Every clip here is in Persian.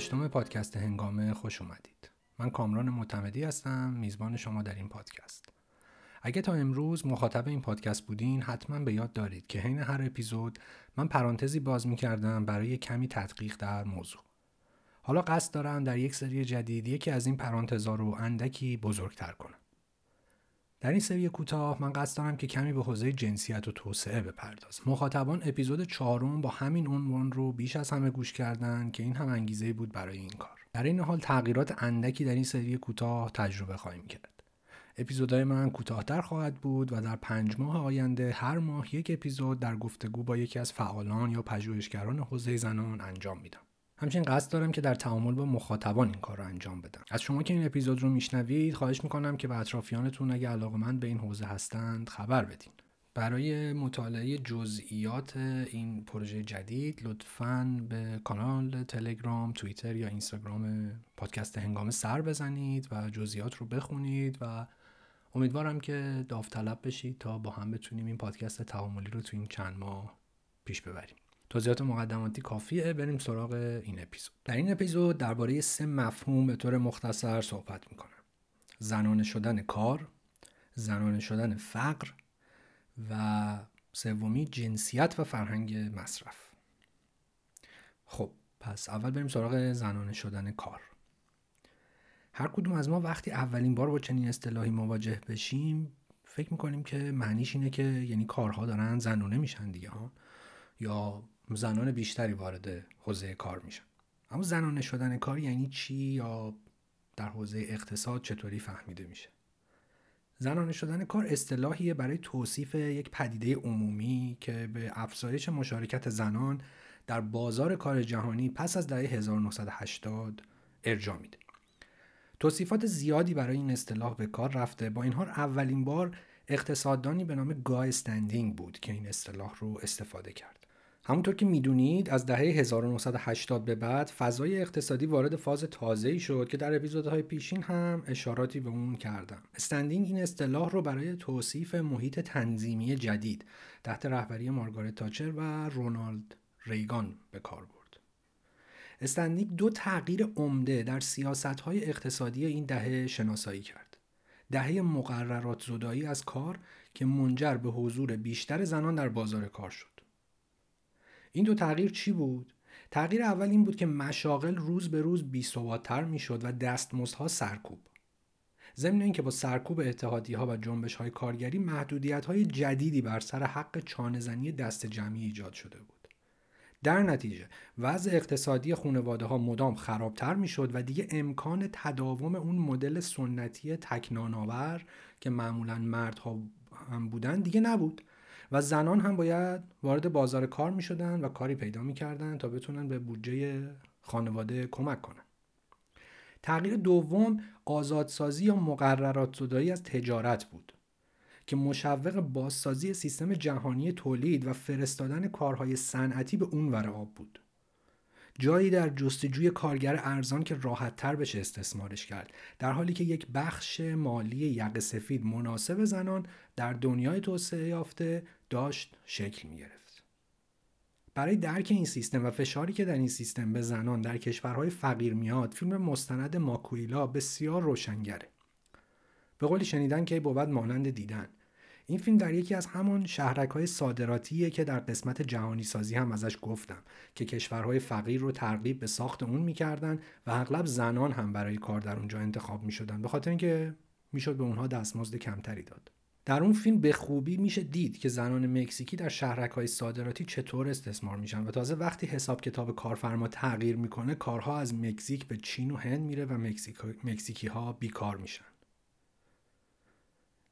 هشتم پادکست هنگامه خوش اومدید. من کامران معتمدی هستم، میزبان شما در این پادکست. اگه تا امروز مخاطب این پادکست بودین حتما به یاد دارید که حین هر اپیزود من پرانتزی باز می‌کردم برای کمی تدقیق در موضوع. حالا قصد دارم در یک سری جدید یکی از این پرانتزا رو اندکی بزرگتر کنم. در این سری کوتاه من قصد دارم که کمی به حوزه جنسیت و توسعه بپردازم. مخاطبان اپیزود چهارم با همین عنوان رو بیش از همه گوش کردن که این هم انگیزه بود برای این کار. در این حال تغییرات اندکی در این سری کوتاه تجربه خواهیم کرد. اپیزودهای من کوتاهتر خواهد بود و در پنج ماه آینده هر ماه یک اپیزود در گفتگو با یکی از فعالان یا پژوهشگران حوزه زنان انجام میدم. همچنین قصد دارم که در تعامل با مخاطبان این کار رو انجام بدم از شما که این اپیزود رو میشنوید خواهش می‌کنم که به اطرافیانتون اگه علاقه من به این حوزه هستند خبر بدین برای مطالعه جزئیات این پروژه جدید لطفا به کانال تلگرام، توییتر یا اینستاگرام پادکست هنگام سر بزنید و جزئیات رو بخونید و امیدوارم که داوطلب بشید تا با هم بتونیم این پادکست تعاملی رو تو این چند ماه پیش ببریم. توضیحات مقدماتی کافیه. بریم سراغ این اپیزود. در این اپیزود درباره سه مفهوم به طور مختصر صحبت می‌کنم. زنانه شدن کار زنانه شدن فقر و سومی جنسیت و فرهنگ مصرف. خب پس اول بریم سراغ زنانه شدن کار. هر کدوم از ما وقتی اولین بار با چنین اصطلاحی مواجه بشیم فکر می‌کنیم که معنیش اینه که یعنی کارها دارن زنونه میشن دیگه ها. یا زنان بیشتری وارد حوزه کار میشن. اما زنانه شدن کار یعنی چی یا در حوزه اقتصاد چطوری فهمیده میشه؟ زنانه شدن کار اصطلاحیه برای توصیف یک پدیده عمومی که به افزایش مشارکت زنان در بازار کار جهانی پس از دهه 1980 ارجاع میده. توصیفات زیادی برای این اصطلاح به کار رفته. با این حال اولین بار اقتصاددانی به نام گای استندینگ بود که این اصطلاح رو استفاده کرد. همونطور که می‌دونید از دهه 1980 به بعد فضای اقتصادی وارد فاز تازه‌ای شد که در اپیزودهای پیشین هم اشاراتی به اون کردم. استندینگ این اصطلاح رو برای توصیف محیط تنظیمی جدید تحت رهبری مارگارت تاچر و رونالد ریگان به کار برد. استندینگ دو تغییر عمده در سیاست‌های اقتصادی این دهه شناسایی کرد. دهه مقررات زدایی از کار که منجر به حضور بیشتر زنان در بازار کار شد. این دو تغییر چی بود؟ تغییر اول این بود که مشاغل روز به روز بی‌ثبات‌تر می‌شد و دستمزدها سرکوب. ضمن اینکه با سرکوب اتحادی ها و جنبش های کارگری محدودیت های جدیدی بر سر حق چانهزنی دست جمعی ایجاد شده بود. در نتیجه وضع اقتصادی خانواده ها مدام خرابتر می شد و دیگه امکان تداوم اون مدل سنتی تکناناور که معمولا مردها هم بودن دیگه نبود. و زنان هم باید وارد بازار کار می شدن و کاری پیدا می کردن تا بتونن به بودجه خانواده کمک کنن. تغییر دوم آزادسازی یا مقررات زدایی از تجارت بود که مشوق بازسازی سیستم جهانی تولید و فرستادن کارهای صنعتی به اون ور آب بود. جایی در جستجوی کارگر ارزان که راحت تر بشه استثمارش کرد در حالی که یک بخش مالی یق سفید مناسب زنان در دنیای توسعه یافته داشت شکل می گرفت. برای درک این سیستم و فشاری که در این سیستم به زنان در کشورهای فقیر میاد فیلم مستند ماکویلا بسیار روشنگره. به قولی شنیدن که بود مانند دیدن. این فیلم در یکی از همان شهرک های صادراتیه که در قسمت جهانی سازی هم ازش گفتم که کشورهای فقیر رو ترغیب به ساخت اون می‌کردن و اغلب زنان هم برای کار در اونجا انتخاب می‌شدن. به خاطر اینکه می‌شد به اونها دستمزد کمتری داد. در اون فیلم به خوبی میشه دید که زنان مکزیکی در شهرک های صادراتی چطور استثمار میشن و تازه وقتی حساب کتاب کارفرما تغییر می‌کنه کارها از مکزیک به چین و هند میره و مکزیکی ها بیکار میشن.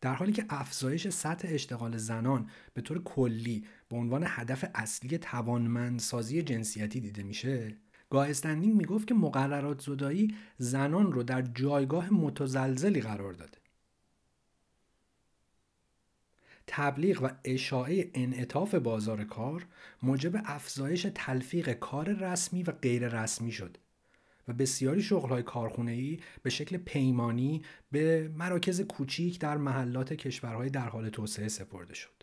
در حالی که افزایش سطح اشتغال زنان به طور کلی به عنوان هدف اصلی توانمندسازی جنسیتی دیده میشه گاه استندینگ می‌گفت که مقررات زدایی زنان رو در جایگاه متزلزلی قرار داده. تبلیغ و اشاعه انعطاف بازار کار موجب افزایش تلفیق کار رسمی و غیر رسمی شد و بسیاری شغلهای کارخونه‌ای به شکل پیمانی به مراکز کوچیک در محلات کشورهای در حال توسعه سپرده شد.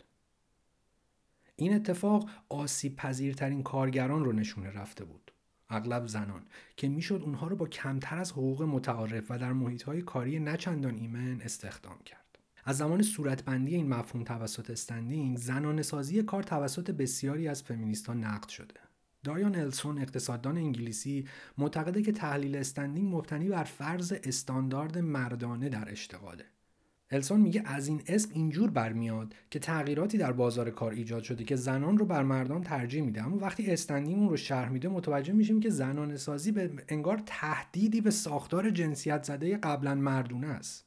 این اتفاق آسیب پذیرترین کارگران رو نشونه رفته بود. اغلب زنان که می‌شد اونها رو با کمتر از حقوق متعارف و در محیط های کاری نچندان ایمن استخدام کرد از زمان صورتبندی این مفهوم توسط استندینگ زنان سازی کار توسط بسیاری از فمینیستان نقد شده. دایان السون اقتصاددان انگلیسی معتقده که تحلیل استندینگ مبتنی بر فرض استاندارد مردانه در اشتغاله. السون میگه از این اسم اینجور برمیاد که تغییراتی در بازار کار ایجاد شده که زنان رو بر مردان ترجیح میده. اما وقتی استندینگ اون رو شرح میده متوجه میشیم که زنان سازی به انگار تهدیدی به ساختار جنسیت زده قبلا مردونه است.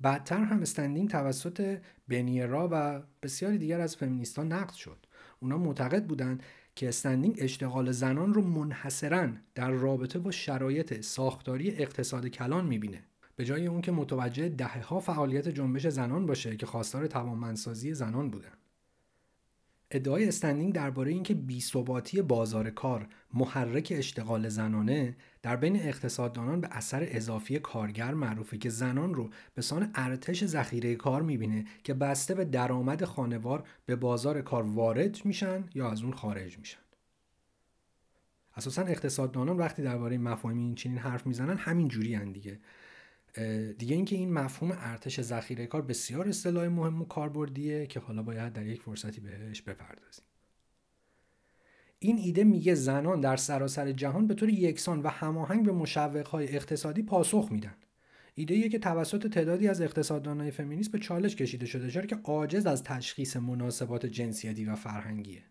بعدتر هم استندینگ توسط بنیرا و بسیاری دیگر از فمینیستان نقد شد. اونا معتقد بودند که استندینگ اشتغال زنان رو منحصرا در رابطه با شرایط ساختاری اقتصاد کلان می‌بینه. به جای اون که متوجه دهه ها فعالیت جنبش زنان باشه که خواستار توانمندسازی زنان بودن. ادعای استندینگ درباره اینکه بیثباتی بازار کار محرک اشتغال زنانه در بین اقتصاددانان به اثر اضافی کارگر معروفه که زنان رو به سان ارتش ذخیره کار می‌بینه که بسته به درآمد خانوار به بازار کار وارد میشن یا از اون خارج میشن. اساسا اقتصاددانان وقتی درباره مفاهیم این چنین حرف می‌زنن همین جوری دیگه. دیگه اینکه این مفهوم ارتش ذخیره کار بسیار اصطلاح مهم و کاربردیه که حالا باید در یک فرصتی بهش بپردازیم. این ایده میگه زنان در سراسر جهان به طور یکسان و هماهنگ به مشوقهای اقتصادی پاسخ میدن. ایده که توسط تعدادی از اقتصاددانهای فمینیست به چالش کشیده شده چرا که عاجز از تشخیص مناسبات جنسیتی و فرهنگیه.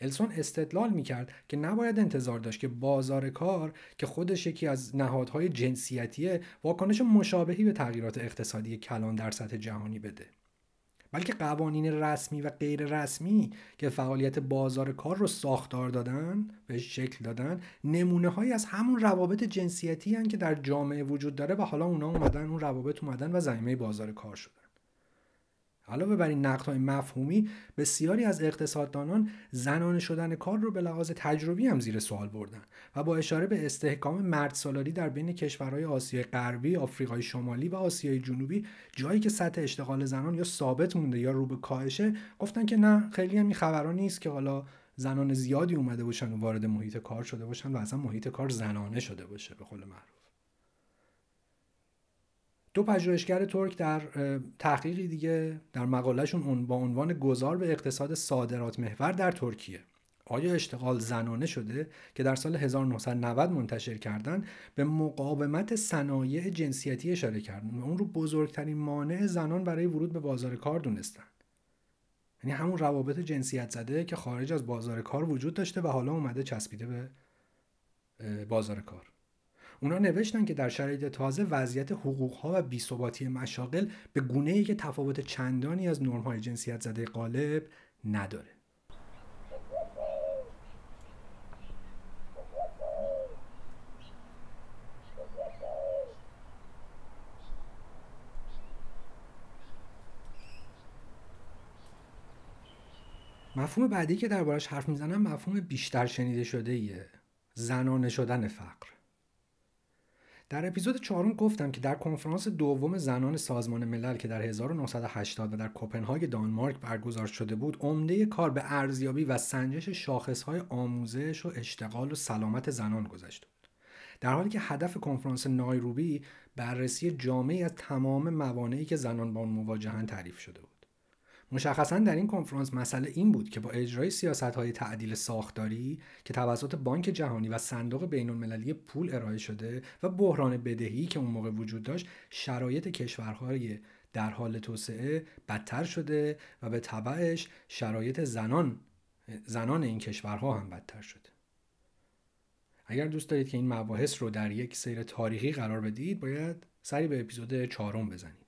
السون استدلال می‌کرد که نباید انتظار داشت که بازار کار که خودش یکی از نهادهای جنسیتیه واکنش مشابهی به تغییرات اقتصادی کلان در سطح جهانی بده. بلکه قوانین رسمی و غیر رسمی که فعالیت بازار کار رو ساختار دادن به شکل دادن نمونه های از همون روابط جنسیتی هن که در جامعه وجود داره و حالا اونا اومدن اون روابط اومدن و زمینه بازار کار شدن. علاوه بر این های مفهومی بسیاری از اقتصاددانان زنانه شدن کار رو به لحاظ تجربی هم زیر سوال بردن و با اشاره به استحکام مرد سالاری در بین کشورهای آسیای غربی، آفریقای شمالی و آسیای جنوبی جایی که سطح اشتغال زنان یا ثابت مونده یا رو به کاهشه گفتن که نه خیلی هم نیست که حالا زنان زیادی اومده باشن و وارد محیط کار شده باشن و اصلا محیط کار زنانه شده باشه به قول معروف دو پژوهشگر ترک در تحقیقی دیگه در مقالهشون با عنوان گذار به اقتصاد صادرات محور در ترکیه. آیا اشتغال زنانه شده که در سال 1990 منتشر کردن به مقاومت صنایع جنسیتی اشاره کردن؟ و اون رو بزرگترین مانع زنان برای ورود به بازار کار دونستن. یعنی همون روابط جنسیت زده که خارج از بازار کار وجود داشته و حالا اومده چسبیده به بازار کار. اونا نوشتن که در شرایط تازه وضعیت حقوقها و بیثباتی مشاغل به گونه ای که تفاوت چندانی از نرم‌های جنسیت زده غالب نداره. مفهوم بعدی که دربارش حرف می‌زنم مفهوم بیشتر شنیده شده ایه زنانه شدن فقر. در اپیزود چهارم گفتم که در کنفرانس دوم زنان سازمان ملل که در 1980 و در کوپنهاگ دانمارک برگزار شده بود عمده کار به ارزیابی و سنجش شاخصهای آموزش و اشتغال و سلامت زنان گذشته بود در حالی که هدف کنفرانس نایروبی بررسی جامعی از تمام موانعی که زنان با آن مواجهن تعریف شده بود. مشخصا در این کنفرانس مسئله این بود که با اجرای سیاست های تعدیل ساختاری که توسط بانک جهانی و صندوق بین المللی پول ارائه شده و بحران بدهی که اون موقع وجود داشت شرایط کشورهای در حال توسعه بدتر شده و به تبعش شرایط زنان زنان این کشورها هم بدتر شده. اگر دوست دارید که این مباحث رو در یک سیر تاریخی قرار بدید باید سری به اپیزود چهارم بزنید.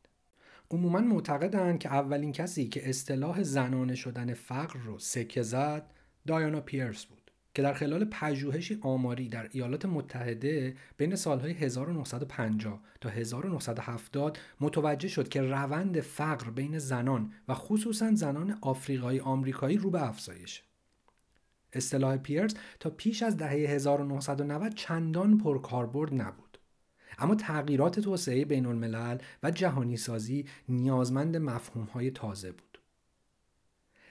عموما معتقدند که اولین کسی که اصطلاح زنانه شدن فقر رو سکه زد دایانا پیرس بود که در خلال پژوهشی آماری در ایالات متحده بین سالهای 1950 تا 1970 متوجه شد که روند فقر بین زنان و خصوصا زنان آفریقایی آمریکایی رو به افزایش. اصطلاح پیرس تا پیش از دهه 1990 چندان پرکاربرد نبود. اما تغییرات توسعه بین الملل و جهانی سازی نیازمند مفهوم های تازه بود.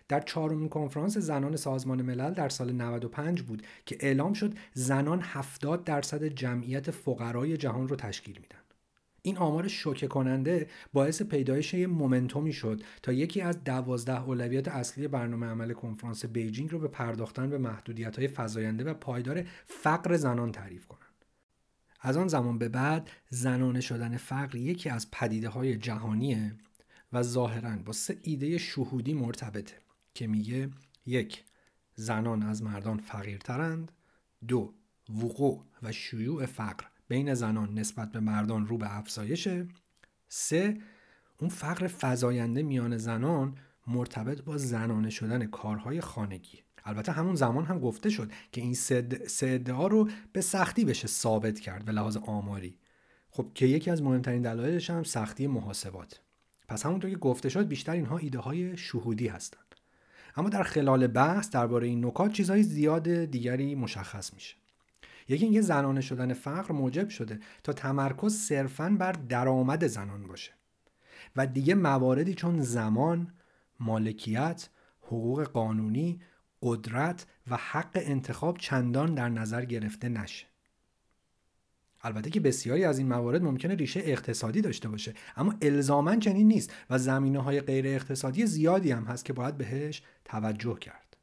در چهارمین کنفرانس زنان سازمان ملل در سال 95 بود که اعلام شد زنان 70 درصد جمعیت فقرای جهان رو تشکیل میدن. این آمار شوکه کننده باعث پیدایش یه مومنتومی شد تا یکی از دوازده اولویت اصلی برنامه عمل کنفرانس بیجینگ رو به پرداختن به محدودیت های فزاینده و پایدار فقر زنان تعریف کنند. از آن زمان به بعد زنانه شدن فقر یکی از پدیده های جهانیه و ظاهرا با سه ایده شهودی مرتبطه که میگه یک زنان از مردان فقیرترند. دو وقوع و شیوع فقر بین زنان نسبت به مردان رو به افزایشه. سه اون فقر فزاینده میان زنان مرتبط با زنانه شدن کارهای خانگی. البته همون زمان هم گفته شد که این سه ادعا رو به سختی بشه ثابت کرد به لحاظ آماری. خب که یکی از مهمترین دلایلش هم سختی محاسبات. پس همونطور که گفته شد بیشتر اینها ایده های شهودی هستند. اما در خلال بحث درباره این نکات چیزهای زیاد دیگری مشخص میشه. یکی اینکه زنانه شدن فقر موجب شده تا تمرکز صرفا بر درآمد زنان باشه و دیگه مواردی چون زمان، مالکیت، حقوق قانونی، قدرت و حق انتخاب چندان در نظر گرفته نشه. البته که بسیاری از این موارد ممکنه ریشه اقتصادی داشته باشه اما الزاما چنین نیست و زمینه های غیر اقتصادی زیادی هم هست که باید بهش توجه کرد.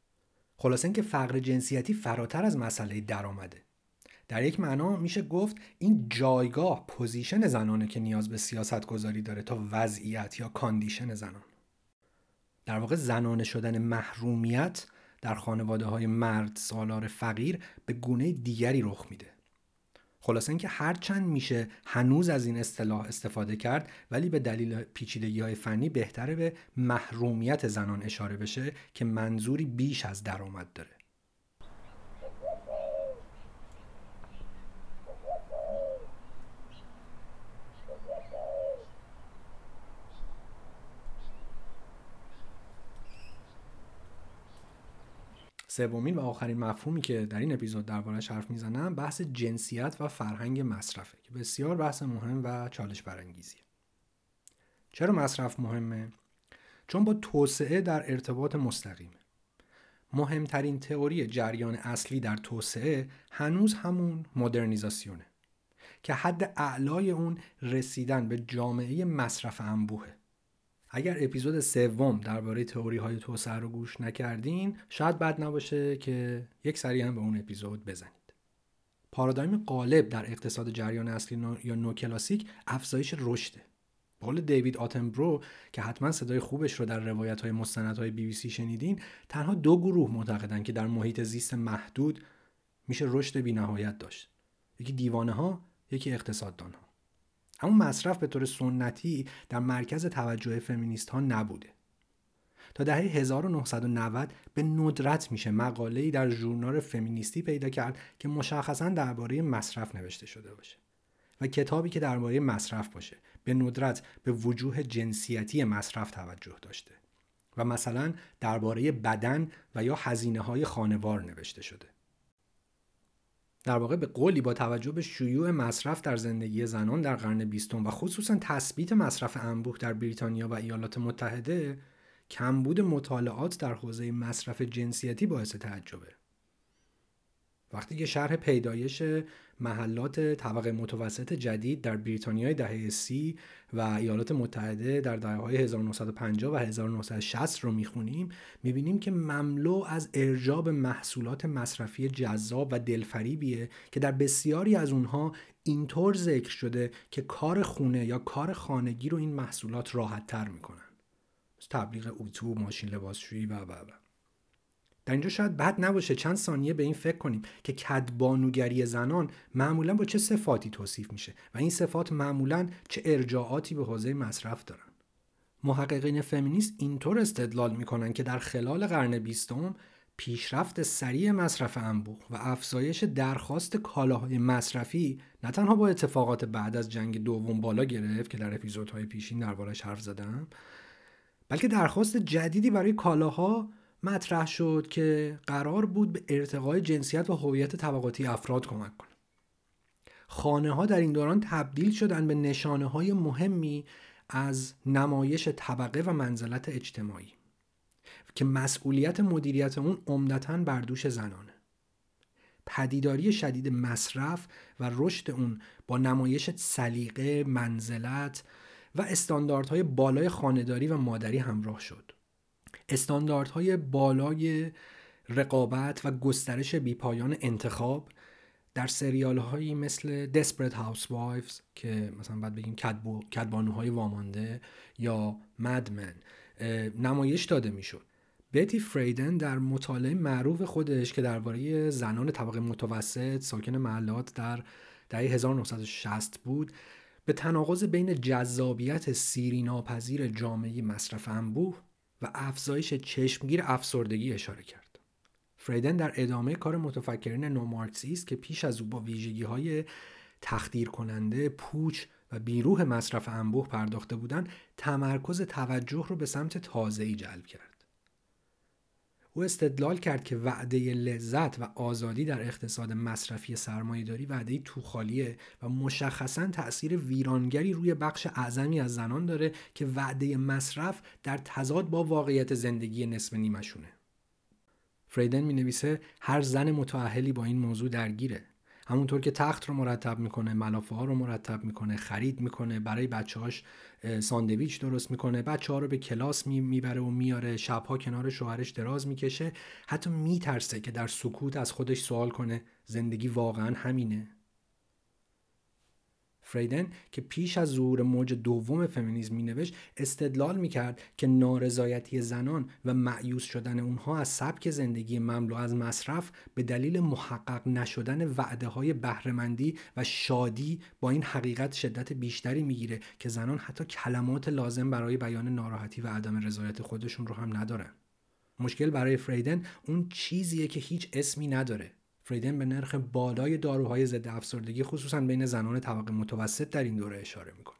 خلاصه اینکه فقر جنسیتی فراتر از مسئله درآمده. در یک معنا میشه گفت این جایگاه position زنانه که نیاز به سیاست گذاری داره تا وضعیت یا condition زنان در واقع زنانه شدن محرومیت در خانواده های مرد سالار فقیر به گونه دیگری رخ میده. خلاصه اینکه هرچند میشه هنوز از این اصطلاح استفاده کرد ولی به دلیل پیچیدگی های فنی بهتره به محرومیت زنان اشاره بشه که منظوری بیش از درآمد داره. سومین و آخرین مفهومی که در این اپیزود دربارهش حرف می‌زنم بحث جنسیت و فرهنگ مصرفه که بسیار بحث مهم و چالش برانگیزیه. چرا مصرف مهمه؟ چون با توسعه در ارتباط مستقیمه. مهمترین تئوری جریان اصلی در توسعه هنوز همون مدرنیزاسیونه که حد اعلای اون رسیدن به جامعه مصرف انبوهه. اگر اپیزود سوم درباره تئوری های توسعه رو گوش نکردین شاید بد نباشه که یک سری هم به اون اپیزود بزنید. پارادایم غالب در اقتصاد جریان اصلی نو یا نوکلاسیک افزایش رشده. قول دیوید آتنبرو که حتما صدای خوبش رو در روایت های مستند های بی بی سی شنیدین تنها دو گروه معتقدن که در محیط زیست محدود میشه رشد بینهایت داشت. یکی دیوانه ها یکی اقتصاددان ها اما مصرف به طور سنتی در مرکز توجه فمینیست ها نبوده. تا دهه 1990 به ندرت میشه مقاله‌ای در ژورنال فمینیستی پیدا کرد که مشخصا درباره مصرف نوشته شده باشه و کتابی که درباره مصرف باشه به ندرت به وجوه جنسیتی مصرف توجه داشته و مثلا درباره بدن و یا هزینه های خانوار نوشته شده. در واقع به قولی با توجه به شیوع مصرف در زندگی زنان در قرن بیستم و خصوصا تثبیت مصرف انبوه در بریتانیا و ایالات متحده کمبود مطالعات در حوزه مصرف جنسیتی باعث تعجبه. وقتی که شرح پیدایش محلات طبقه متوسط جدید در بریتانیای دهه سی و ایالات متحده در دهه های 1950 و 1960 رو می‌خونیم می‌بینیم که مملو از ارجاب محصولات مصرفی جذاب و دلفریبیه که در بسیاری از اونها اینطور ذکر شده که کار خونه یا کار خانگی رو این محصولات راحت تر می‌کنن. تبلیغ اتو، ماشین لباسشویی و و و. در اینجا شاید بد نباشه. چند ثانیه به این فکر کنیم که کدبانوگری زنان معمولا با چه صفاتی توصیف میشه و این صفات معمولا چه ارجاعاتی به حوزه مصرف دارن. محققین فمینیست اینطور استدلال می‌کنن که در خلال قرن بیستم پیشرفت سریع مصرف انبوه و افزایش درخواست کالاهای مصرفی نه تنها با اتفاقات بعد از جنگ دوم بالا گرفت که در اپیزودهای پیشین دربارش حرف زدم بلکه درخواست جدیدی برای کالاها مطرح شد که قرار بود به ارتقای جنسیت و هویت طبقاتی افراد کمک کنه خانه ها در این دوران تبدیل شدن به نشانه های مهمی از نمایش طبقه و منزلت اجتماعی که مسئولیت مدیریت اون عمدتا بر دوش زنانه پدیداری شدید مصرف و رشد اون با نمایش سلیقه، منزلت و استانداردهای بالای خانداری و مادری همراه شد. استانداردهای بالای رقابت و گسترش بیپایان انتخاب در سریال هایی مثل Desperate Housewives که مثلا باید بگیم کدبانوهای وامانده یا مدمن نمایش داده می‌شد. بتی فریدن در مطالعه معروف خودش که درباره زنان طبقه متوسط ساکن محلات در دهه 1960 بود به تناقض بین جذابیت سیری ناپذیر جامعه مصرف انبوه و افزایش چشمگیر افسردگی اشاره کرد. فریدن در ادامه کار متفکرین نومارکسی است که پیش از او با ویژگی های تخدیر کننده، پوچ و بیروح مصرف انبوه پرداخته بودند، تمرکز توجه رو به سمت تازه‌ای جلب کرد. او استدلال کرد که وعده لذت و آزادی در اقتصاد مصرفی سرمایهداری وعده توخالیه و مشخصا تأثیر ویرانگری روی بخش اعظمی از زنان داره که وعده مصرف در تضاد با واقعیت زندگی نصف نیمشونه. فریدن می نویسه هر زن متعهلی با این موضوع درگیره همونطور که تخت رو مرتب می‌کنه ملافه ها رو مرتب می‌کنه خرید می‌کنه برای بچه‌هاش ساندویچ درست می‌کنه. بچه ها رو به کلاس می‌بره و میاره. شبها کنار شوهرش دراز می‌کشه. حتی میترسه که در سکوت از خودش سوال کنه. زندگی واقعا همینه. فریدن که پیش از ظهور موج دوم فمینیسم مینوشت استدلال می‌کرد که نارضایتی زنان و معیوس شدن اونها از سبک زندگی مملو از مصرف به دلیل محقق نشدن وعده های بهرهمندی و شادی با این حقیقت شدت بیشتری می‌گیره که زنان حتی کلمات لازم برای بیان ناراحتی و عدم رضایت خودشون رو هم ندارن. مشکل برای فریدن اون چیزیه که هیچ اسمی نداره. فریدن به نرخ بالای داروهای ضد افسردگی خصوصا بین زنان طبقه متوسط در این دوره اشاره می‌کنه.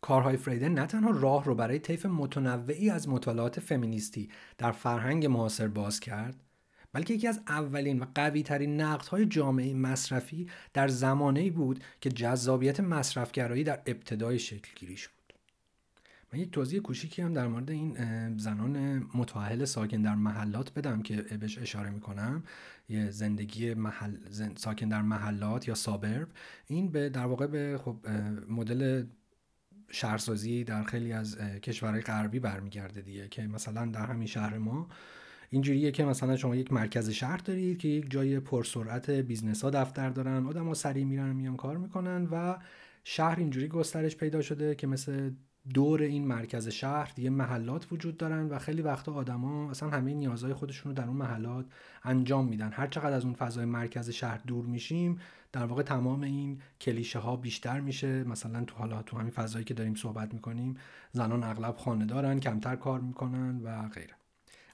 کارهای فریدن نه تنها راه رو برای طیف متنوعی از مطالعات فمینیستی در فرهنگ معاصر باز کرد بلکه یکی از اولین و قوی ترین نقد های جامعه مصرفی در زمانه بود که جذابیت مصرفگرایی در ابتدای شکل گیریش بود. من یک توضیح کوچیکی هم در مورد این زنان متعهل ساکن در محلات بدم که بهش اشاره می‌کنم. یه زندگی محل ساکن در محلات یا suburb این به در واقع به خب مدل شهرسازی در خیلی از کشورهای غربی برمیگرده دیگه که مثلا در همین شهر ما اینجوریه که مثلا شما یک مرکز شهر دارید که یک جای پرسرعت business ها دفتر دارن آدم ها سریع میرن میان کار می‌کنن و شهر اینجوری گسترش پیدا شده که مثل دور این مرکز شهر دیگه محلات وجود دارن و خیلی وقتا آدما اصلا همه نیازهای خودشون رو در اون محلات انجام میدن. هر چقدر از اون فضای مرکز شهر دور میشیم در واقع تمام این کلیشه ها بیشتر میشه. مثلا تو حالا تو همین فضایی که داریم صحبت می‌کنیم زنان اغلب خانه دارن کمتر کار می‌کنن و غیره.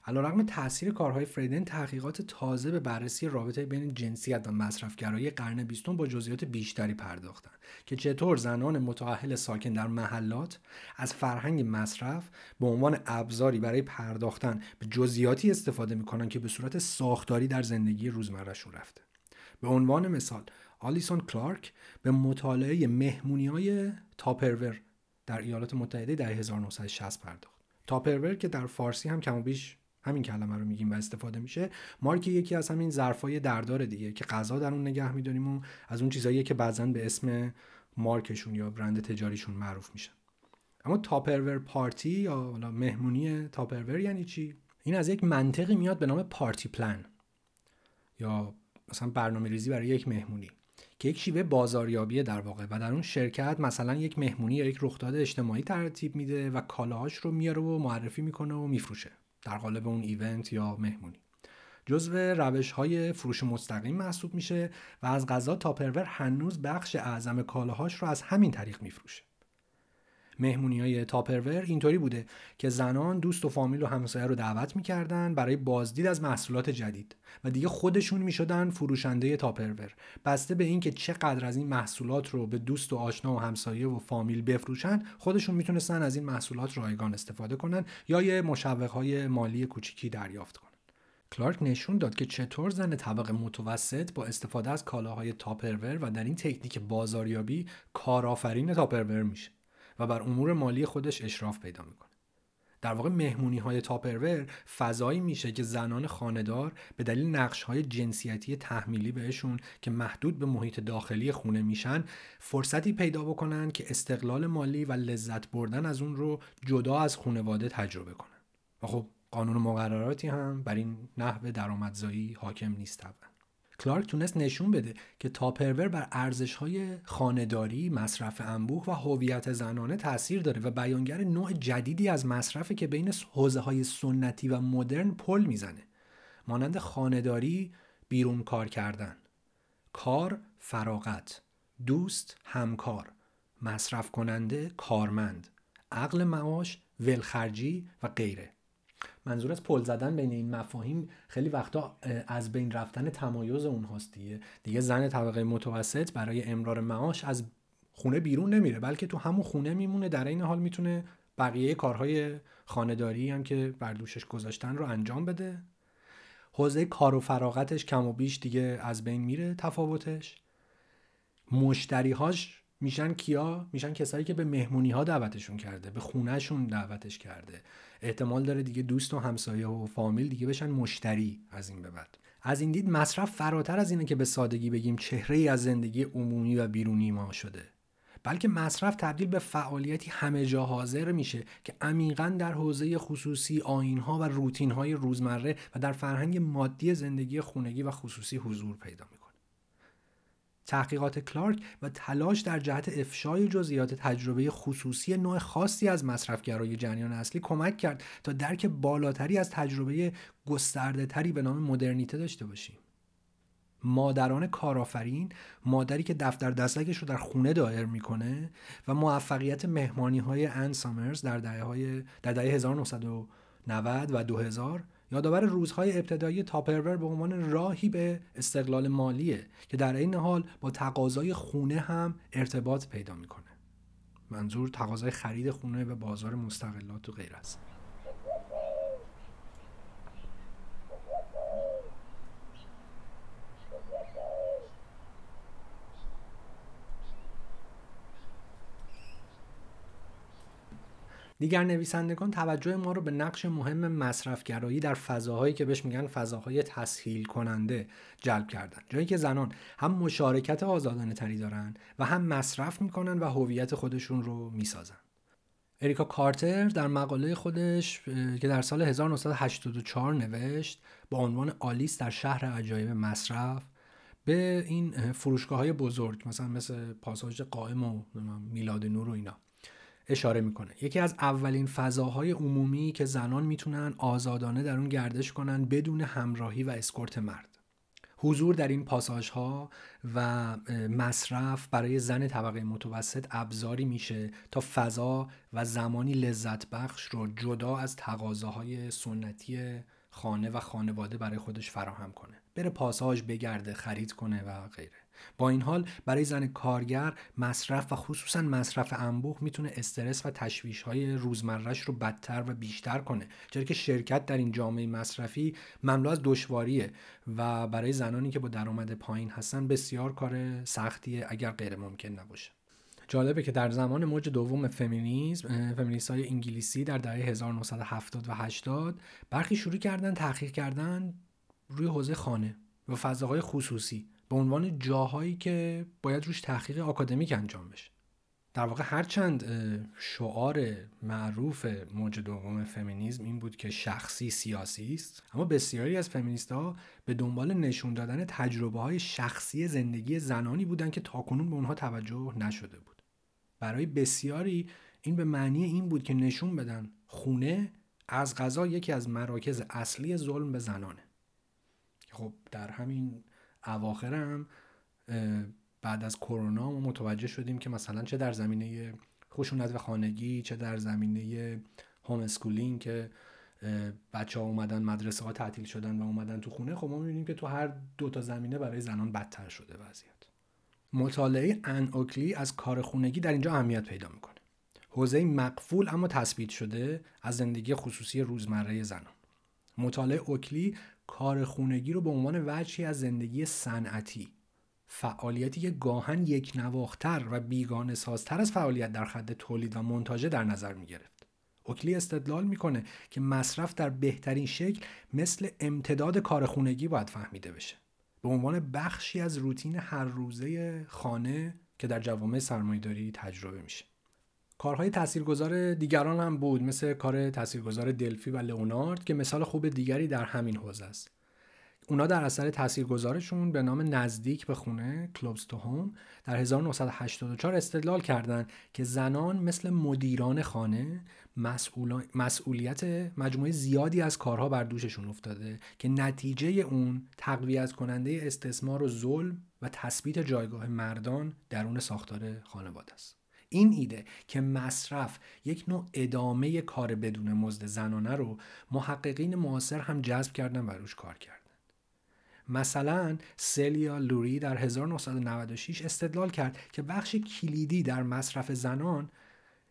علیرغم تاثیر کارهای فریدن تحقیقات تازه به بررسی رابطه بین جنسیت و مصرفگرایی قرن بیستم با جزئیات بیشتری پرداختند که چطور زنان متأهل ساکن در محلات از فرهنگ مصرف به عنوان ابزاری برای پرداختن به جزئیاتی استفاده می‌کنن که به صورت ساختاری در زندگی روزمرهشون رفته. به عنوان مثال آلیسون کلارک به مطالعه مهمونی های تاپرور در ایالات متحده در 1960 پرداخت. تاپرور که در فارسی هم کم و بیش همین کلمه رو میگیم و استفاده میشه. مارک یکی از همین ظرفای دردار دیگه که غذا در اون نگه میداریم و از اون چیزایی که بعضا به اسم مارکشون یا برند تجاریشون معروف میشن. اما تاپرور پارتی یا مهمونی تاپرور یعنی چی؟ این از یک منطقی میاد به نام پارتی پلان یا مثلا برنامه ریزی برای یک مهمونی که یک شیوه بازاریابیه در واقع و در اون شرکت مثلا یک مهمونی یا یک رخداد اجتماعی ترتیب میده و کالاهاش رو میاره و معرفی می‌کنه و میفروشه. در قالب اون ایونت یا مهمونی. جزو روش های فروش مستقیم محسوب میشه و از غذا تاپرور هنوز بخش اعظم کالاهاش رو از همین طریق میفروشه. مهمونی های تاپرور اینطوری بوده که زنان دوست و فامیل و همسایه رو دعوت می‌کردن برای بازدید از محصولات جدید و دیگه خودشون می‌شدن فروشنده تاپرور بسته به اینکه چقدر از این محصولات رو به دوست و آشنا و همسایه و فامیل بفروشن خودشون می‌تونستن از این محصولات رایگان استفاده کنن یا یه مشوق های مالی کوچیکی دریافت کنن. کلارک نشون داد که چطور زن طبق متوسط با استفاده از کالاهای تاپرور و در این تکنیک بازاریابی کارآفرین تاپرور میشه. و بر امور مالی خودش اشراف پیدا می‌کنه. در واقع مهمونی های تاپرور فضایی میشه که زنان خاندار به دلیل نقش های جنسیتی تحمیلی بهشون که محدود به محیط داخلی خونه میشن فرصتی پیدا بکنن که استقلال مالی و لذت بردن از اون رو جدا از خانواده تجربه کنن. و خب قانون مقرراتی هم بر این نحو درآمدزایی حاکم نیست طبعا. کلارک تونست نشون بده که تاپرور بر ارزش های خانداری، مصرف انبوه و هویت زنانه تاثیر داره و بیانگر نوع جدیدی از مصرفه که بین حوزه های سنتی و مدرن پل می‌زنه. مانند خانداری، بیرون کار کردن، کار، فراغت، دوست، همکار، مصرف کننده، کارمند، عقل معاش، ولخرجی و غیره. منظور از پل زدن بین این مفاهیم خیلی وقتا از بین رفتن تمایز اونهاست دیگه. دیگه زن طبقه متوسط برای امرار معاش از خونه بیرون نمیره بلکه تو همون خونه میمونه. در این حال می‌تونه بقیه کارهای خانهداری هم که بر دوشش گذاشتن رو انجام بده. حوزه کار و فراغتش کم و بیش دیگه از بین میره تفاوتش. مشتریهاش میشن کیا؟ میشن کسایی که به مهمونی ها دعوتشون کرده به خونهشون دعوتش کرده. احتمال داره دیگه دوست و همسایه و فامیل دیگه بشن مشتری از این به بعد. از این دید مصرف فراتر از اینه که به سادگی بگیم چهره ای از زندگی عمومی و بیرونی ما شده. بلکه مصرف تبدیل به فعالیتی همه جا حاضر میشه که عمیقا در حوزه خصوصی آینها و روتینهای روزمره و در فرهنگ مادی زندگی خونگی و خصوصی حضور پیدا می‌کنه. تحقیقات کلارک و تلاش در جهت افشای جزئیات تجربه خصوصی نوع خاصی از مصرفگرای جریان اصلی کمک کرد تا درک بالاتری از تجربه گسترده تری به نام مدرنیته داشته باشیم. مادران کارآفرین مادری که دفتر دستکش رو در خونه دایر می‌کنه و موفقیت مهمانی های ان سامرز در دهه های در دهه 1990 و 2000 یادآور روزهای ابتدایی تاپرور به عنوان راهی به استقلال مالیه که در این حال با تقاضای خونه هم ارتباط پیدا می‌کنه. منظور تقاضای خرید خونه به بازار مستقلات و غیر است. دیگر نویسندگان توجه ما رو به نقش مهم مصرفگرایی در فضاهایی که بهش میگن فضاهای تسهیل کننده جلب کردن. جایی که زنان هم مشارکت آزادانه تری دارن و هم مصرف می‌کنن و هویت خودشون رو می‌سازن. اریکا کارتر در مقاله خودش که در سال 1984 نوشت با عنوان آلیس در شهر عجایب مصرف به این فروشگاه های بزرگ مثلا مثل پاساژ قائم و میلاد نور و اینا. اشاره می‌کنه. یکی از اولین فضاهای عمومی که زنان می‌تونن آزادانه در اون گردش کنن بدون همراهی و اسکورت مرد. حضور در این پاساژ ها و مصرف برای زن طبقه متوسط ابزاری میشه تا فضا و زمانی لذت بخش رو جدا از تقاضاهای سنتی خانه و خانواده برای خودش فراهم کنه. بره پاساژ بگرده خرید کنه و غیره. با این حال برای زن کارگر مصرف و خصوصا مصرف انبوه می‌تونه استرس و تشویش های روزمرش رو بدتر و بیشتر کنه. چرا که شرکت در این جامعه مصرفی مملو از دشواریه و برای زنانی که با درآمد پایین هستن بسیار کار سختیه اگر غیر ممکن نباشه. جالبه که در زمان موج دوم فمینیسم فمینیست های انگلیسی در دهه 1970 و 80 برخی شروع کردن تحقیق کردن روی حوزه خانه و فضاهای خصوصی. به عنوان جاهایی که باید روش تحقیق آکادمیک انجام بشه. در واقع هرچند شعار معروف موج دوم فمینیسم این بود که شخصی سیاسی است اما بسیاری از فمینیست ها به دنبال نشون دادن تجربه های شخصی زندگی زنانی بودند که تاکنون به اونها توجه نشده بود. برای بسیاری این به معنی این بود که نشون بدن خونه از غذا یکی از مراکز اصلی ظلم به زنانه. خب در همین اواخرم بعد از کرونا ما متوجه شدیم که مثلا چه در زمینه خشونت خانگی چه در زمینه home schooling که بچه ها اومدن مدرسه ها تعطیل شدن و اومدن تو خونه. خب ما می‌بینیم که تو هر دو تا زمینه برای زنان بدتر شده وضعیت. مطالعه ان اوکلی از کار خونگی در اینجا اهمیت پیدا می‌کنه. حوزه مغفول اما تثبیت شده از زندگی خصوصی روزمره زنان. مطالعه اوکلی کار خونگی رو به عنوان وجهی از زندگی صنعتی. فعالیتی که گاهن یک نواختر و بیگانه سازتر از فعالیت در خط تولید و منتاجه در نظر می گرفت. اوکلی استدلال می‌کنه که مصرف در بهترین شکل مثل امتداد کار خونگی باید فهمیده بشه. به عنوان بخشی از روتین هر روزه خانه که در جوامع سرمایه‌داری تجربه میشه. کارهای تاثیرگذار دیگران هم بود مثل کار تاثیرگذار دلفی و لئونارد که مثال خوب دیگری در همین حوزه است. اونا در اثر تاثیرگذارشون به نام نزدیک به خونه کلوبز تو هوم در 1984 استدلال کردند که زنان مثل مدیران خانه مسئولیت مجموعه زیادی از کارها بر دوششون افتاده که نتیجه اون تقویت کننده استثمار و ظلم و تثبیت جایگاه مردان درون ساختار خانواده است. این ایده که مصرف یک نوع ادامه کار بدون مزد زنانه رو محققین معاصر هم جذب کردن و روش کار کردن. مثلا سلیا لوری در 1996 استدلال کرد که بخش کلیدی در مصرف زنان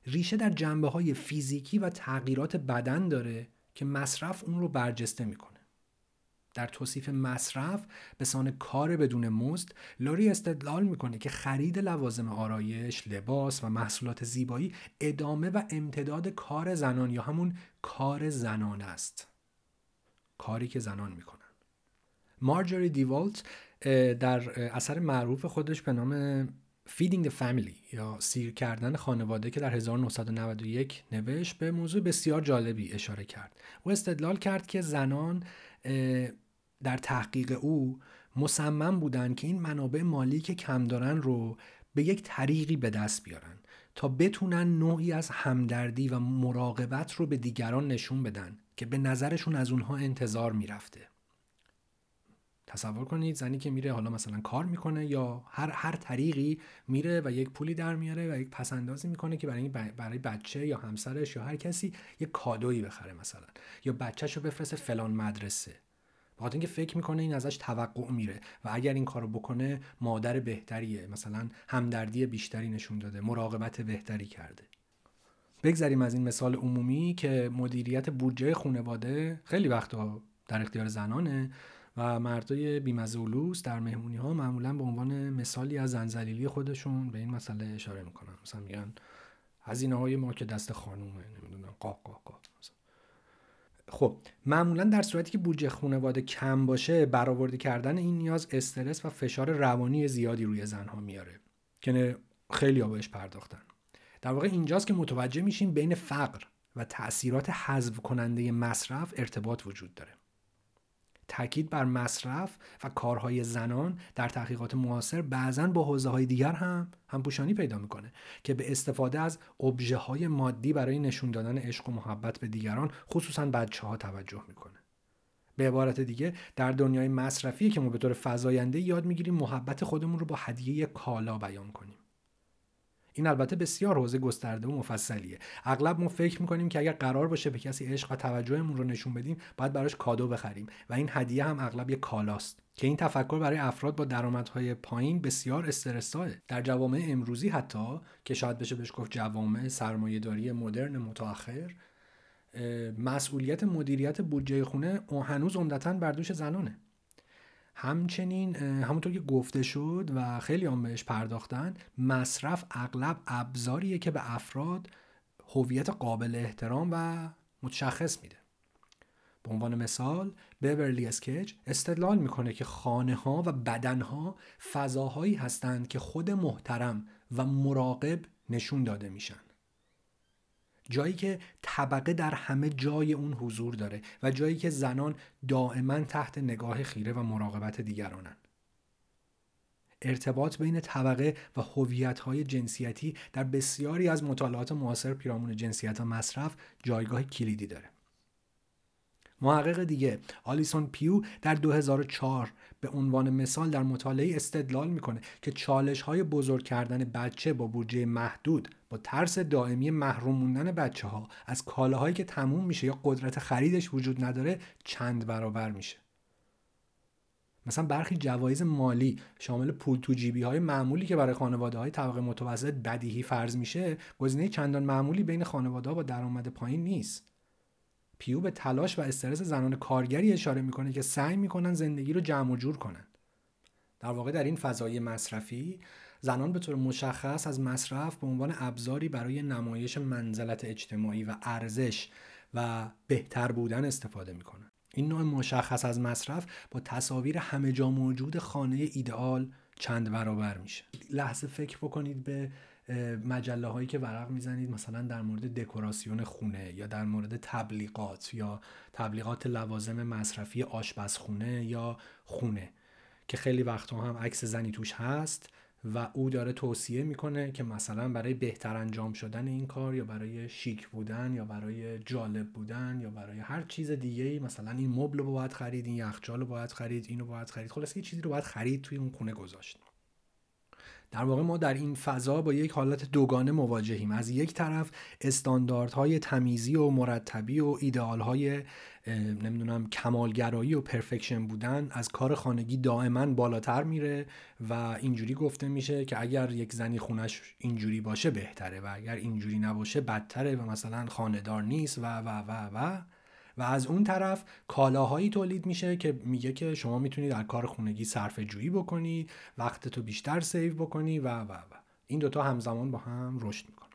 ریشه در جنبه های فیزیکی و تغییرات بدن داره که مصرف اون رو برجسته می‌کنه. در توصیف مصرف به سان کار بدون مزد لوری استدلال می‌کنه که خرید لوازم آرایش، لباس و محصولات زیبایی ادامه و امتداد کار زنان یا همون کار زنان است. کاری که زنان می‌کنن. مارجوری دیوالت در اثر معروف خودش به نام Feeding the Family یا سیر کردن خانواده که در 1991 نوشت به موضوع بسیار جالبی اشاره کرد. او استدلال کرد که زنان در تحقیق او مصمم بودند که این منابع مالی که کم دارن رو به یک طریقی به دست بیارن تا بتونن نوعی از همدردی و مراقبت رو به دیگران نشون بدن که به نظرشون از اونها انتظار می‌رفته. تصور کنید زنی که میره حالا مثلا کار می‌کنه یا هر هر طریقی میره و یک پولی در میاره و یک پسندازی می‌کنه که برای برای بچه یا همسرش یا هر کسی یک کادویی بخره مثلا یا بچهش رو بفرسته فلان مدرسه بخاطر اینکه فکر می‌کنه این ازش توقع میره و اگر این کارو بکنه مادر بهتریه. مثلا همدردی بیشتری نشون داده مراقبت بهتری کرده. بگذریم از این مثال عمومی که مدیریت بودجه خانواده خیلی وقتا در اختیار زنانه و مردای بیمزولوس در مهمونی ها معمولا به عنوان مثالی از زنزلیلی خودشون به این مسئله اشاره می‌کنن. مثلا میگن هزینه های ما که دست خانومه نمی‌دونم قاق قاق قاق. خب معمولا در صورتی که بودجه خانواده کم باشه برآورده کردن این نیاز استرس و فشار روانی زیادی روی زنها میاره که خیلی ها بهش پرداختن. در واقع اینجاست که متوجه میشیم بین فقر و تاثیرات حذف کننده مصرف ارتباط وجود داره. تاکید بر مصرف و کارهای زنان در تحقیقات معاصر بعضا با حوزه های دیگر هم همپوشانی پیدا می‌کنه که به استفاده از ابژه های مادی برای نشون دادن عشق و محبت به دیگران خصوصا بچه ها توجه می‌کنه. به عبارت دیگه در دنیای مصرفی که ما به طور فزاینده یاد می‌گیریم محبت خودمون رو با هدیه کالا بیان کنیم. این البته بسیار حوزه گسترده و مفصلیه. اغلب ما فکر می‌کنیم که اگر قرار باشه به کسی عشق و توجهمون رو نشون بدیم باید براش کادو بخریم. و این هدیه هم اغلب یک کالاست که این تفکر برای افراد با درآمدهای پایین بسیار استرساه در جوامع امروزی حتی که شاید بشه بهش گفت جوامع سرمایهداری مدرن متأخر مسئولیت مدیریت بودجه خونه هنوز عمدتا بر دوش زنانه. همچنین همونطور که گفته شد و خیلی هم بهش پرداختن مصرف اغلب ابزاریه که به افراد هویت قابل احترام و متشخص میده. به عنوان مثال ببرلی اسکیج استدلال می‌کنه که خانه ها و بدن ها فضاهایی هستند که خود محترم و مراقب نشون داده میشن. جایی که طبقه در همه جای اون حضور داره و جایی که زنان دائما تحت نگاه خیره و مراقبت دیگرانن ارتباط بین طبقه و های جنسیتی در بسیاری از مطالعات معاصر پیرامون جنسیت و مصرف جایگاه کلیدی داره. محقق دیگه آلیسون پیو در 2004 به عنوان مثال در مطالعه استدلال می‌کنه که چالش های بزرگ کردن بچه با بودجه محدود با ترس دائمی محروم موندن بچه ها از کالاهایی که تموم میشه یا قدرت خریدش وجود نداره چند برابر میشه. مثلا برخی جوایز مالی شامل پول تو جیبی های معمولی که برای خانواده های طبقه متوسط بدیهی فرض میشه گزینه چندان معمولی بین خانواده ها با درآمد پایین نیست. پیو به تلاش و استرس زنان کارگری اشاره می‌کنه که سعی می‌کنن زندگی رو جمع و جور کنن. در واقع در این فضای مصرفی زنان به طور مشخص از مصرف به عنوان ابزاری برای نمایش منزلت اجتماعی و ارزش و بهتر بودن استفاده می‌کنن. این نوع مشخص از مصرف با تصاویر همه جا موجود خانه ایدئال چند برابر میشه. لحظه فکر بکنید به مجله هایی که ورق می‌زنید مثلا در مورد دکوراسیون خونه یا در مورد تبلیغات یا تبلیغات لوازم مصرفی آشپزخونه یا خونه که خیلی وقتها هم عکس زنی توش هست و او داره توصیه می‌کنه که مثلا برای بهتر انجام شدن این کار یا برای شیک بودن یا برای جالب بودن یا برای هر چیز دیگه ای مثلا این مبل رو باید خرید این یخچال رو باید خرید اینو باید خرید. خلاص یه چیزی رو باید خرید توی اون خونه گذاشت. در واقع ما در این فضا با یک حالت دوگانه مواجهیم. از یک طرف استانداردهای تمیزی و مرتبی و ایدئالهای نمی‌دونم کمالگرایی و پرفکشن بودن از کار خانگی دائما بالاتر میره و اینجوری گفته میشه که اگر یک زنی خونش اینجوری باشه بهتره و اگر اینجوری نباشه بدتره و مثلا خاندار نیست و و و و. و از اون طرف کالاهایی تولید میشه که میگه که شما می‌تونید در کار خونگی صرف جویی بکنی وقت تو بیشتر سیو بکنی و و و. این دوتا همزمان با هم رشد می‌کنن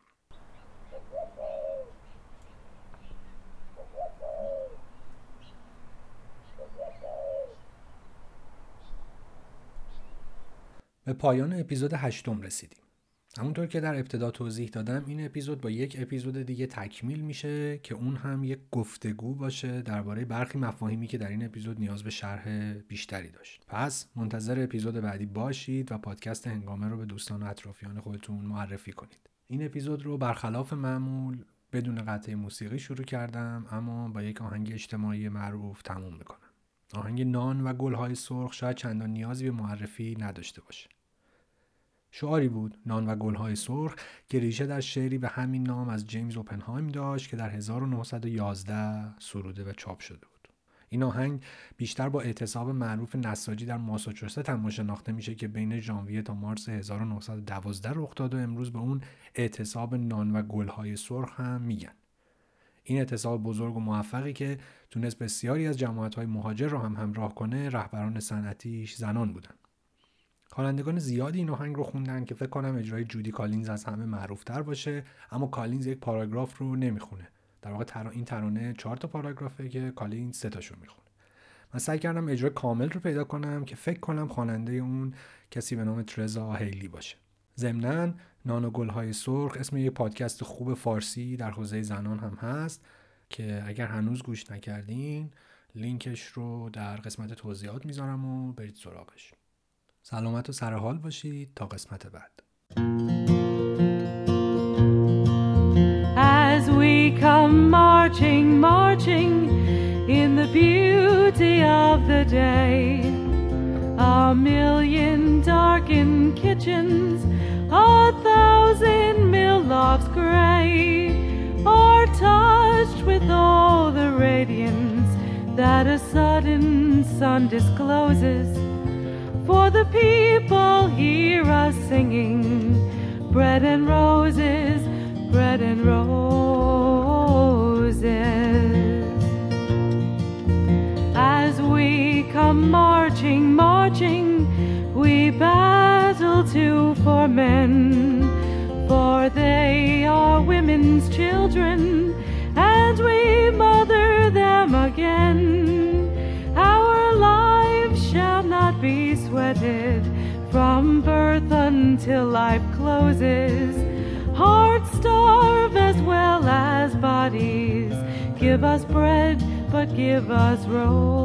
به پایان اپیزود هشتم رسیدیم. همونطور که در ابتدا توضیح دادم این اپیزود با یک اپیزود دیگه تکمیل میشه که اون هم یک گفتگو باشه درباره برخی مفاهیمی که در این اپیزود نیاز به شرح بیشتری داشت. پس منتظر اپیزود بعدی باشید و پادکست هنگامه رو به دوستان و اطرافیان خودتون معرفی کنید. این اپیزود رو برخلاف معمول بدون قطعه موسیقی شروع کردم اما با یک آهنگ اجتماعی معروف تموم می‌کنم. آهنگ نان و گلهای سرخ شاید چندان نیازی به معرفی نداشته باشه. شعاری بود نان و گلهای سرخ که ریشه در شعری به همین نام از جیمز اوپنهایم داشت که در 1911 سروده و چاپ شده بود. این آهنگ بیشتر با اعتصاب معروف نساجی در ماساچوست هم شناخته میشه که بین ژانویه تا مارس 1912 رخ داد و امروز به اون اعتصاب نان و گلهای سرخ هم میگن. این اعتصاب بزرگ و موفقی که تونست بسیاری از جماعت‌های مهاجر را هم همراه کنه رهبران صنعتیش زنان بودن. خوانندگان زیادی این آهنگ رو خوندن که فکر کنم اجرای جودی کالینز از همه معروفتر باشه اما کالینز یک پاراگراف رو نمی‌خونه. در واقع این ترانه چهار تا پاراگرافه که کالینز سه تاشو می‌خونه. من سعی کردم اجرای کامل رو پیدا کنم که فکر کنم خواننده اون کسی به نام ترزا هیلی باشه. ضمنا نان و گلهای سرخ اسم یک پادکست خوب فارسی در حوزه زنان هم هست که اگر هنوز گوش نکردین لینکش رو در قسمت توضیحات می‌ذارم و برید سراغش. سلامت و سرحال باشید تا قسمت بعد As we come marching, marching in the beauty of the day, a million darkened kitchens, a thousand mill lofts gray, are touched with all the radiance that a sudden sun discloses for the people hear us singing bread and roses, bread and roses. As we come marching, marching, we battle too for men, for they are women's children, and we mother them again. From birth until life closes. Hearts starve as well as bodies. Give us bread, but give us roses.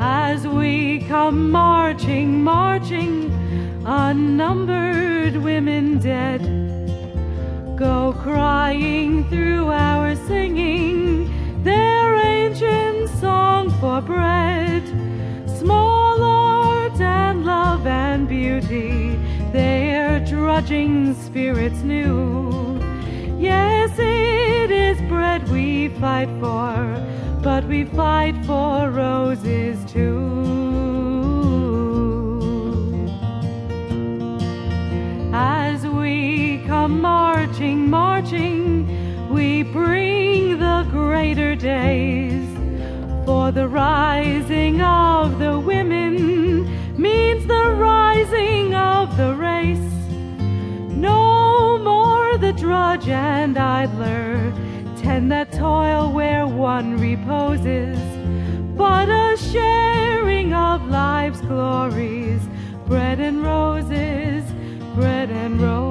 As we come marching, marching, unnumbered women dead go crying through our singing spirits new. Yes, it is bread we fight for, but we fight for roses too. As we come marching, marching, we bring the greater days for the rising of the drudge and idler, tend that toil where one reposes, but a sharing of life's glories, bread and roses, bread and roses.